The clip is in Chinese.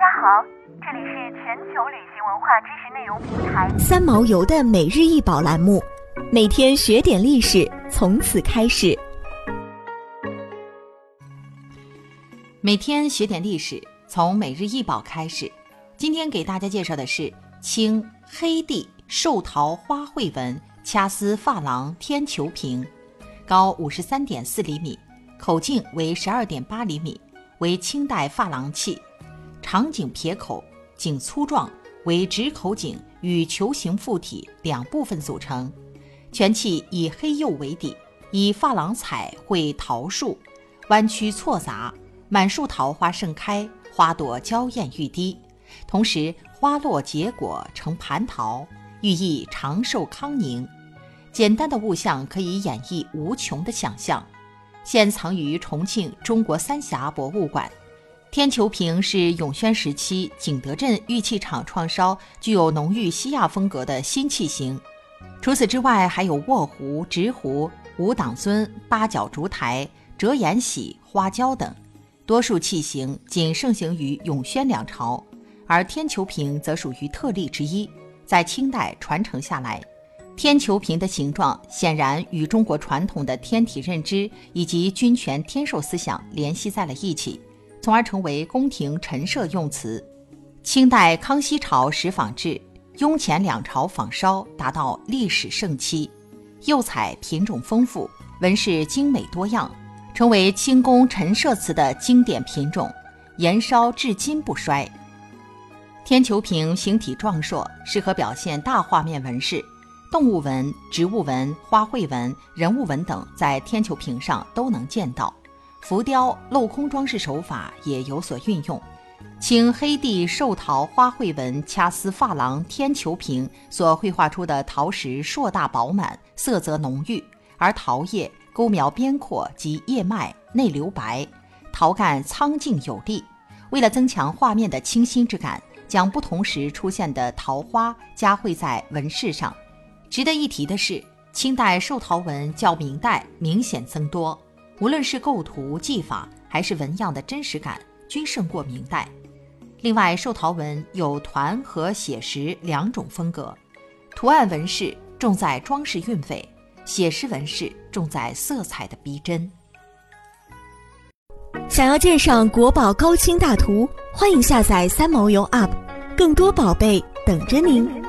家好，这里是全球旅行文化知识内容平台三毛游的每日一宝栏目，每天学点历史，从此开始。每天学点历史，从每日一宝开始。今天给大家介绍的是清黑地寿桃花卉纹掐丝珐琅天球瓶，高五十三点四厘米，口径为十二点八厘米，为清代珐琅器。长颈撇口，颈粗壮，为直口颈与球形附体两部分组成。全器以黑釉为底，以珐琅彩绘桃树，弯曲错杂，满树桃花盛开，花朵娇艳欲滴。同时，花落结果成蟠桃，寓意长寿康宁。简单的物象可以演绎无穷的想象。现藏于重庆中国三峡博物馆。天球瓶是永宣时期景德镇玉器厂创烧、具有浓郁西亚风格的新器型。除此之外，还有卧壶、直壶、五档尊、八角烛台、折颜喜、花椒等。多数器型仅盛行于永宣两朝，而天球瓶则属于特例之一，在清代传承下来。天球瓶的形状显然与中国传统的天体认知以及君权天授思想联系在了一起。从而成为宫廷陈设用词。清代康熙朝时仿制，雍乾两朝仿烧达到历史盛期，釉彩品种丰富，纹饰精美多样，成为清宫陈设瓷的经典品种，延烧至今不衰。天球瓶形体壮硕，适合表现大画面纹饰，动物纹、植物纹、花卉纹、人物纹等在天球瓶上都能见到。浮雕、镂空装饰手法也有所运用。清黑地寿桃花卉纹掐丝珐琅天球瓶所绘画出的桃实硕大饱满，色泽浓郁，而桃叶钩苗边阔及叶脉内留白，桃干苍劲有力。为了增强画面的清新之感，将不同时出现的桃花加绘在纹饰上。值得一提的是，清代寿桃纹较明代明显增多。无论是构图技法还是纹样的真实感，均胜过明代。另外，寿桃纹有团和写实两种风格，图案纹饰重在装饰韵味，写实纹饰重在色彩的逼真。想要鉴赏国宝高清大图，欢迎下载三毛游 App，更多宝贝等着您。